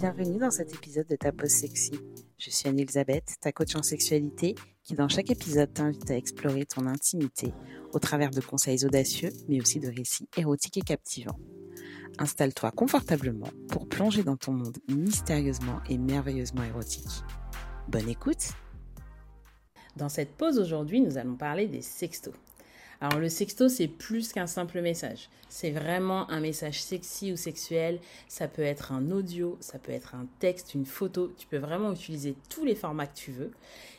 bienvenue dans cet épisode de Ta Pause Sexy. Je suis Anne-Elisabeth, ta coach en sexualité, qui dans chaque épisode t'invite à explorer ton intimité au travers de conseils audacieux, mais aussi de récits érotiques et captivants. Installe-toi confortablement pour plonger dans ton monde mystérieusement et merveilleusement érotique. Bonne écoute Dans cette pause aujourd'hui, nous allons parler des sextos. Alors le sexto, c'est plus qu'un simple message. C'est vraiment un message sexy ou sexuel. Ça peut être un audio, ça peut être un texte, une photo. Tu peux vraiment utiliser tous les formats que tu veux.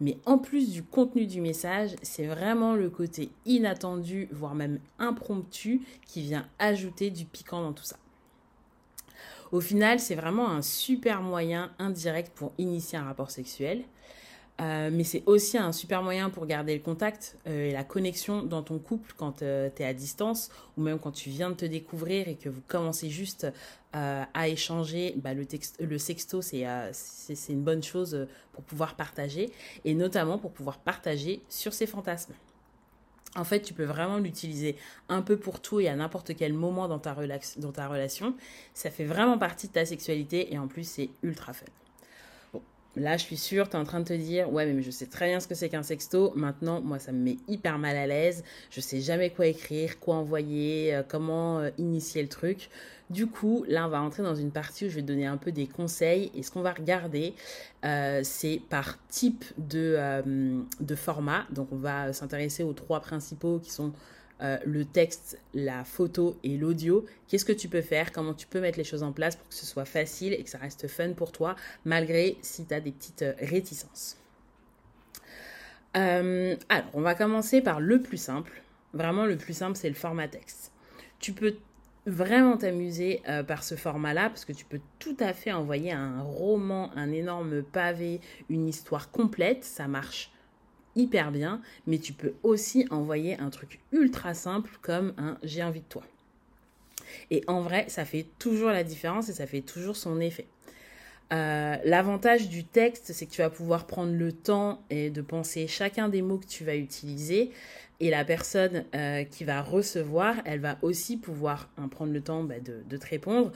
Mais en plus du contenu du message, c'est vraiment le côté inattendu, voire même impromptu, qui vient ajouter du piquant dans tout ça. Au final, c'est vraiment un super moyen indirect pour initier un rapport sexuel. Euh, mais c'est aussi un super moyen pour garder le contact euh, et la connexion dans ton couple quand euh, tu es à distance ou même quand tu viens de te découvrir et que vous commencez juste à échanger. Bah, le, texte, le sexto, c'est une bonne chose pour pouvoir partager et notamment pour pouvoir partager sur ses fantasmes. En fait, tu peux vraiment l'utiliser un peu pour tout et à n'importe quel moment dans ta, dans ta relation. Ça fait vraiment partie de ta sexualité et en plus, c'est ultra fun. Là, je suis sûre, tu es en train de te dire, ouais, mais je sais très bien ce que c'est qu'un sexto. Maintenant, moi, ça me met hyper mal à l'aise. Je sais jamais quoi écrire, quoi envoyer, euh, comment euh, initier le truc. Du coup, là, on va rentrer dans une partie où je vais te donner un peu des conseils. Et ce qu'on va regarder, euh, c'est par type de, de format. Donc, on va s'intéresser aux trois principaux qui sont euh, le texte, la photo et l'audio. Qu'est-ce que tu peux faire Comment tu peux mettre les choses en place pour que ce soit facile et que ça reste fun pour toi, malgré si tu as des petites euh, réticences. Euh, alors, on va commencer par le plus simple. Vraiment, le plus simple, c'est le format texte. Tu peux vraiment t'amuser par ce format-là parce que tu peux tout à fait envoyer un roman, un énorme pavé, une histoire complète. Ça marche hyper bien, mais tu peux aussi envoyer un truc ultra simple comme un j'ai envie de toi. Et en vrai, ça fait toujours la différence et ça fait toujours son effet. Euh, l'avantage du texte, c'est que tu vas pouvoir prendre le temps et de penser chacun des mots que tu vas utiliser. Et la personne euh, qui va recevoir, elle va aussi pouvoir en prendre le temps bah, de, te répondre.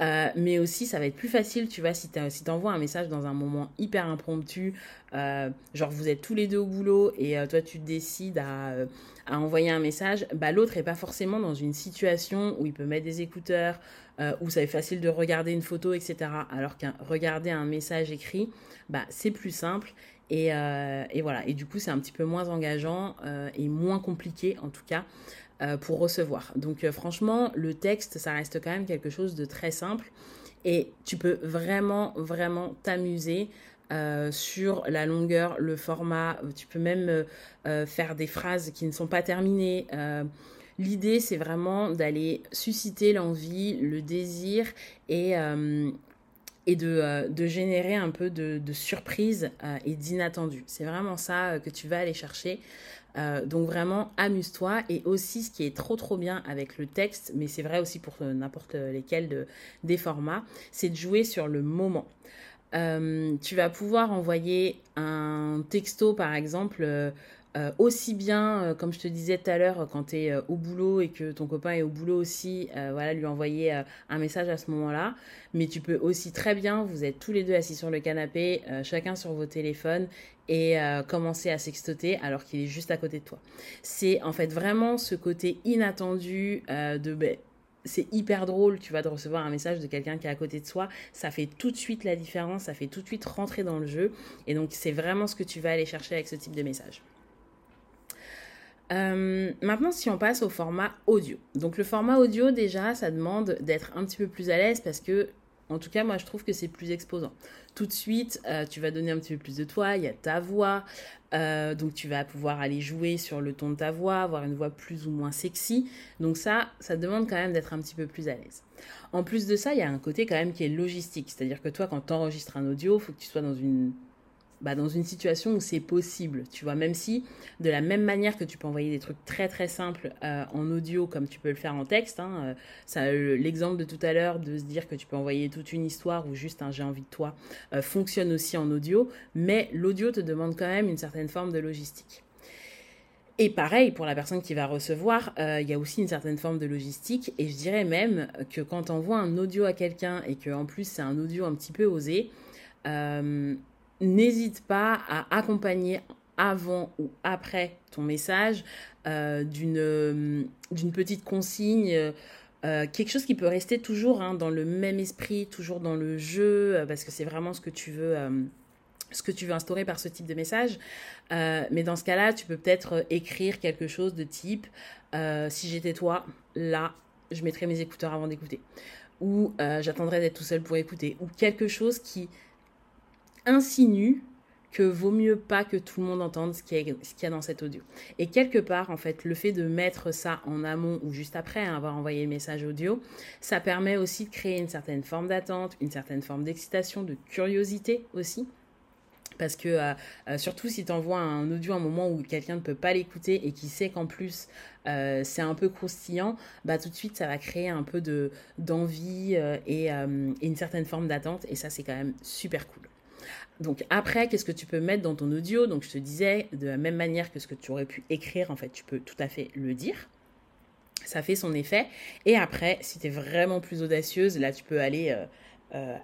Euh, mais aussi, ça va être plus facile, tu vois, si tu si envoies un message dans un moment hyper impromptu, genre vous êtes tous les deux au boulot et toi tu décides à, envoyer un message, bah, l'autre n'est pas forcément dans une situation où il peut mettre des écouteurs, euh, où ça est facile de regarder une photo, etc. Alors qu'un regarder un message écrit, bah, c'est plus simple. Et, euh, et, voilà. Et du coup, c'est un petit peu moins engageant euh, et moins compliqué, en tout cas, pour recevoir. Donc, franchement, le texte, ça reste quand même quelque chose de très simple. Et tu peux vraiment, vraiment t'amuser sur la longueur, le format. Tu peux même faire des phrases qui ne sont pas terminées. L'idée, c'est vraiment d'aller susciter l'envie, le désir et, euh, et de, euh, de, générer un peu de, surprise euh, et d'inattendu. C'est vraiment ça que tu vas aller chercher. donc vraiment, amuse-toi. Et aussi, ce qui est trop trop bien avec le texte, mais c'est vrai aussi pour n'importe lesquels de, des formats, c'est de jouer sur le moment. tu vas pouvoir envoyer un texto, par exemple, euh, aussi bien, euh, comme je te disais tout à l'heure, quand tu es euh, au boulot et que ton copain est au boulot aussi, voilà, lui envoyer un message à ce moment-là. Mais tu peux aussi très bien, vous êtes tous les deux assis sur le canapé, chacun sur vos téléphones et commencer à sextoter alors qu'il est juste à côté de toi. C'est en fait vraiment ce côté inattendu de... Ben, c'est hyper drôle, tu vas de recevoir un message de quelqu'un qui est à côté de soi. Ça fait tout de suite la différence, ça fait tout de suite rentrer dans le jeu. Et donc, c'est vraiment ce que tu vas aller chercher avec ce type de message. Euh, maintenant, si on passe au format audio. Donc, le format audio, déjà, ça demande d'être un petit peu plus à l'aise parce que, en tout cas, moi, je trouve que c'est plus exposant. Tout de suite, euh, tu vas donner un petit peu plus de toi, il y a ta voix, euh, donc tu vas pouvoir aller jouer sur le ton de ta voix, avoir une voix plus ou moins sexy. Donc ça, ça demande quand même d'être un petit peu plus à l'aise. En plus de ça, il y a un côté quand même qui est logistique. C'est-à-dire que toi, quand tu enregistres un audio, il faut que tu sois dans une bah, dans une situation où c'est possible, tu vois, même si de la même manière que tu peux envoyer des trucs très très simples euh, en audio comme tu peux le faire en texte, hein, euh, ça, l'exemple de tout à l'heure de se dire que tu peux envoyer toute une histoire ou juste un j'ai envie de toi euh, fonctionne aussi en audio, mais l'audio te demande quand même une certaine forme de logistique. Et pareil, pour la personne qui va recevoir, il y a aussi une certaine forme de logistique. Et je dirais même que quand on envoie un audio à quelqu'un et qu'en plus c'est un audio un petit peu osé, n'hésite pas à accompagner avant ou après ton message euh, d'une petite consigne. quelque chose qui peut rester toujours hein, dans le même esprit, toujours dans le jeu, parce que c'est vraiment ce que tu veux ce que tu veux instaurer par ce type de message. Euh, mais dans ce cas-là, tu peux peut-être euh, écrire quelque chose de type euh, si j'étais toi, là, je mettrais mes écouteurs avant d'écouter. Ou j'attendrais d'être tout seul pour écouter. Ou quelque chose qui insinue que vaut mieux pas que tout le monde entende ce qu'il y, a dans cet audio. Et quelque part, en fait, le fait de mettre ça en amont ou juste après hein, avoir envoyé le message audio, ça permet aussi de créer une certaine forme d'attente, une certaine forme d'excitation, de curiosité aussi. Parce que euh, euh, surtout si tu envoies un audio à un moment où quelqu'un ne peut pas l'écouter et qui sait qu'en plus euh, c'est un peu croustillant, bah tout de suite ça va créer un peu de d'envie et, une certaine forme d'attente et ça c'est quand même super cool. Donc après, qu'est-ce que tu peux mettre dans ton audio? Donc je te disais, de la même manière que ce que tu aurais pu écrire, en fait, tu peux tout à fait le dire. Ça fait son effet. Et après, si tu es vraiment plus audacieuse, là tu peux aller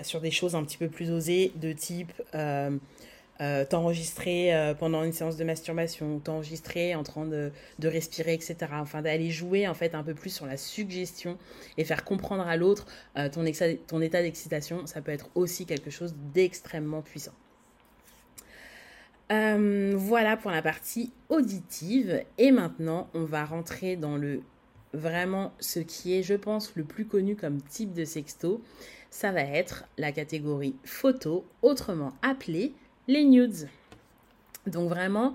sur des choses un petit peu plus osées, de type euh, t'enregistrer euh, pendant une séance de masturbation, t'enregistrer en train de, respirer, etc. Enfin, d'aller jouer en fait un peu plus sur la suggestion et faire comprendre à l'autre euh, ton état d'excitation, ça peut être aussi quelque chose d'extrêmement puissant. voilà pour la partie auditive. Et maintenant, on va rentrer dans le vraiment ce qui est, je pense, le plus connu comme type de sexto. Ça va être la catégorie photo, autrement appelée les nudes. Donc vraiment,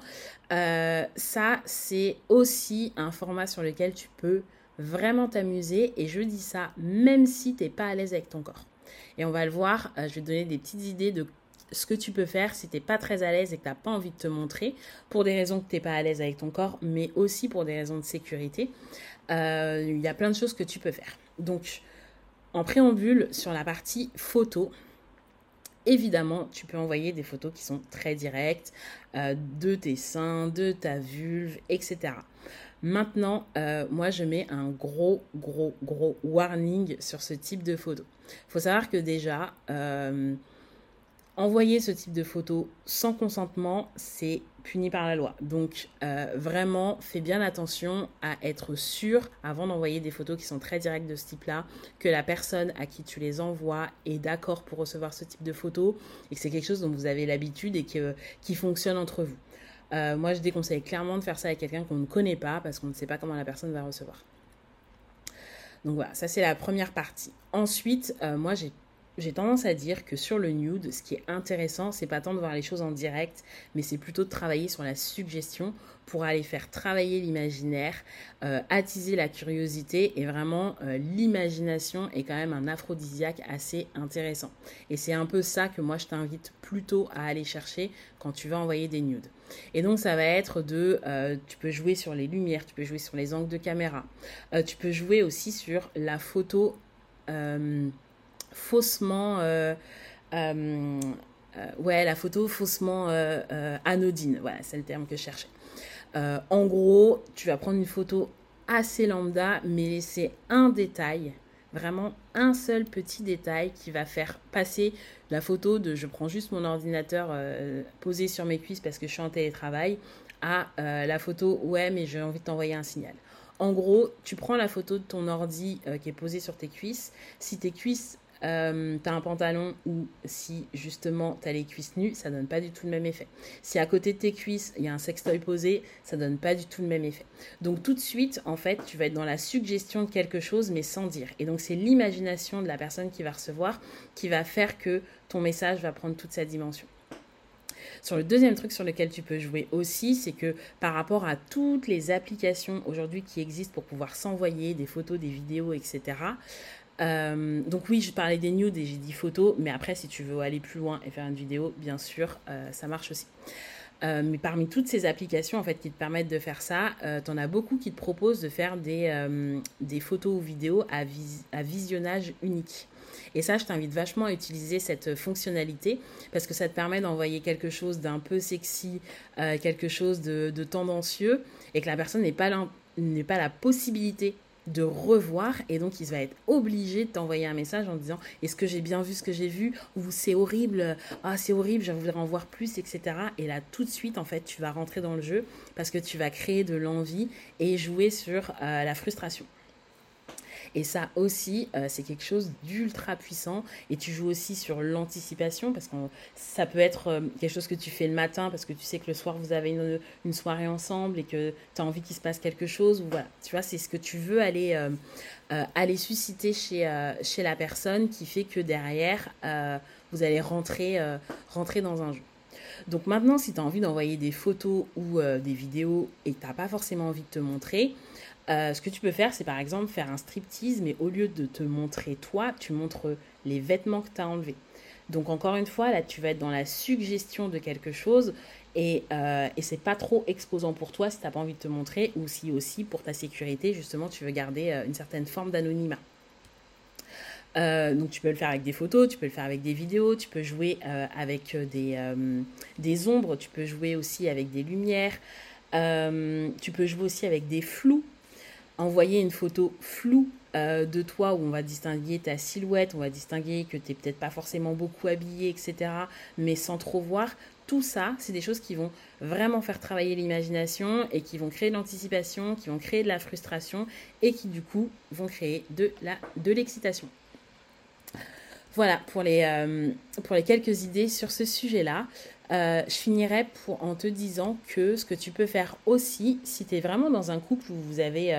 euh, ça, c'est aussi un format sur lequel tu peux vraiment t'amuser. Et je dis ça même si tu n'es pas à l'aise avec ton corps. Et on va le voir, euh, je vais te donner des petites idées de ce que tu peux faire si tu n'es pas très à l'aise et que tu n'as pas envie de te montrer, pour des raisons que tu n'es pas à l'aise avec ton corps, mais aussi pour des raisons de sécurité. Euh, il y a plein de choses que tu peux faire. Donc, en préambule, sur la partie photo, Évidemment, tu peux envoyer des photos qui sont très directes euh, de tes seins, de ta vulve, etc. Maintenant, euh, moi, je mets un gros, gros, gros warning sur ce type de photo. Il faut savoir que déjà, euh, envoyer ce type de photos sans consentement, c'est par la loi. Donc euh, vraiment, fais bien attention à être sûr, avant d'envoyer des photos qui sont très directes de ce type-là, que la personne à qui tu les envoies est d'accord pour recevoir ce type de photos et que c'est quelque chose dont vous avez l'habitude et que, qui fonctionne entre vous. Euh, moi, je déconseille clairement de faire ça avec quelqu'un qu'on ne connaît pas parce qu'on ne sait pas comment la personne va recevoir. Donc voilà, ça c'est la première partie. Ensuite, euh, moi j'ai j'ai tendance à dire que sur le nude, ce qui est intéressant, c'est pas tant de voir les choses en direct, mais c'est plutôt de travailler sur la suggestion pour aller faire travailler l'imaginaire, euh, attiser la curiosité et vraiment euh, l'imagination est quand même un aphrodisiaque assez intéressant. Et c'est un peu ça que moi je t'invite plutôt à aller chercher quand tu vas envoyer des nudes. Et donc ça va être de, euh, tu peux jouer sur les lumières, tu peux jouer sur les angles de caméra, tu peux jouer aussi sur la photo faussement... Euh, euh, euh, ouais, la photo faussement anodine. Voilà, c'est le terme que je cherchais. en gros, tu vas prendre une photo assez lambda, mais laisser un détail, vraiment un seul petit détail qui va faire passer la photo de je prends juste mon ordinateur posé sur mes cuisses parce que je suis en télétravail à la photo ouais mais j'ai envie de t'envoyer un signal. En gros, tu prends la photo de ton ordi qui est posée sur tes cuisses. Si tes cuisses euh, t'as un pantalon ou si justement t'as les cuisses nues, ça donne pas du tout le même effet. Si à côté de tes cuisses, il y a un sextoy posé, ça donne pas du tout le même effet. Donc tout de suite, en fait, tu vas être dans la suggestion de quelque chose mais sans dire. Et donc c'est l'imagination de la personne qui va recevoir qui va faire que ton message va prendre toute sa dimension. Sur le deuxième truc sur lequel tu peux jouer aussi, c'est que par rapport à toutes les applications aujourd'hui qui existent pour pouvoir s'envoyer des photos, des vidéos, etc., euh, donc oui, je parlais des nudes et j'ai dit photos, mais après, si tu veux aller plus loin et faire une vidéo, bien sûr, euh, ça marche aussi. Euh, mais parmi toutes ces applications en fait qui te permettent de faire ça, euh, tu en as beaucoup qui te proposent de faire des, photos ou vidéos à, visionnage unique. Et ça, je t'invite vachement à utiliser cette fonctionnalité parce que ça te permet d'envoyer quelque chose d'un peu sexy, quelque chose de, de, tendancieux et que la personne n'ait pas, pas la possibilité de revoir et donc il va être obligé de t'envoyer un message en disant est-ce que j'ai bien vu ce que j'ai vu? Ou c'est horrible ah c'est horrible je voudrais en voir plus etc et là tout de suite en fait tu vas rentrer dans le jeu parce que tu vas créer de l'envie et jouer sur euh, la frustration et ça aussi, euh, c'est quelque chose d'ultra puissant. Et tu joues aussi sur l'anticipation, parce que ça peut être euh, quelque chose que tu fais le matin, parce que tu sais que le soir, vous avez une, soirée ensemble et que tu as envie qu'il se passe quelque chose. Ou voilà, tu vois, c'est ce que tu veux aller, euh, aller susciter chez, chez la personne qui fait que derrière, vous allez rentrer, rentrer dans un jeu. Donc maintenant, si tu as envie d'envoyer des photos ou des vidéos et tu n'as pas forcément envie de te montrer, euh, ce que tu peux faire, c'est par exemple faire un striptease, mais au lieu de te montrer toi, tu montres les vêtements que tu as enlevés. Donc encore une fois, là, tu vas être dans la suggestion de quelque chose et, euh, et c'est pas trop exposant pour toi si tu n'as pas envie de te montrer ou si aussi pour ta sécurité, justement, tu veux garder euh, une certaine forme d'anonymat. Donc tu peux le faire avec des photos, tu peux le faire avec des vidéos, tu peux jouer avec des, des ombres, tu peux jouer aussi avec des lumières, tu peux jouer aussi avec des flous envoyer une photo floue euh, de toi où on va distinguer ta silhouette, on va distinguer que tu n'es peut-être pas forcément beaucoup habillé, etc., mais sans trop voir. Tout ça, c'est des choses qui vont vraiment faire travailler l'imagination et qui vont créer de l'anticipation, qui vont créer de la frustration et qui du coup vont créer de l'excitation. Voilà pour les, euh, pour les quelques idées sur ce sujet-là. Euh, je finirai pour, en te disant que ce que tu peux faire aussi, si tu es vraiment dans un couple où vous avez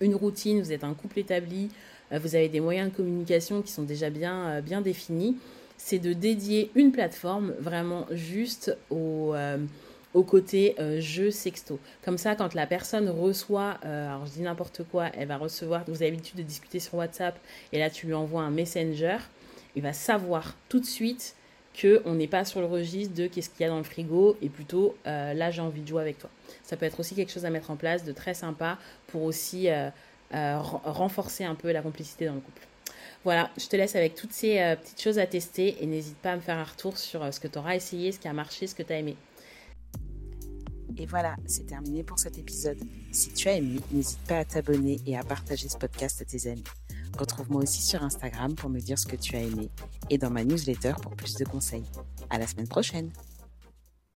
une routine, vous êtes un couple établi, euh, vous avez des moyens de communication qui sont déjà bien, euh, bien définis, c'est de dédier une plateforme vraiment juste au, euh, au côté jeu sexto. Comme ça, quand la personne reçoit, alors je dis n'importe quoi, elle va recevoir, vous avez l'habitude de discuter sur WhatsApp, et là tu lui envoies un messenger, il va savoir tout de suite qu'on n'est pas sur le registre de qu'est-ce qu'il y a dans le frigo et plutôt là j'ai envie de jouer avec toi. Ça peut être aussi quelque chose à mettre en place de très sympa pour aussi euh, euh, renforcer un peu la complicité dans le couple. Voilà, je te laisse avec toutes ces euh, petites choses à tester et n'hésite pas à me faire un retour sur ce que tu auras essayé, ce qui a marché, ce que tu as aimé. Et voilà, c'est terminé pour cet épisode. Si tu as aimé, n'hésite pas à t'abonner et à partager ce podcast à tes amis. Retrouve-moi aussi sur Instagram pour me dire ce que tu as aimé et dans ma newsletter pour plus de conseils. À la semaine prochaine!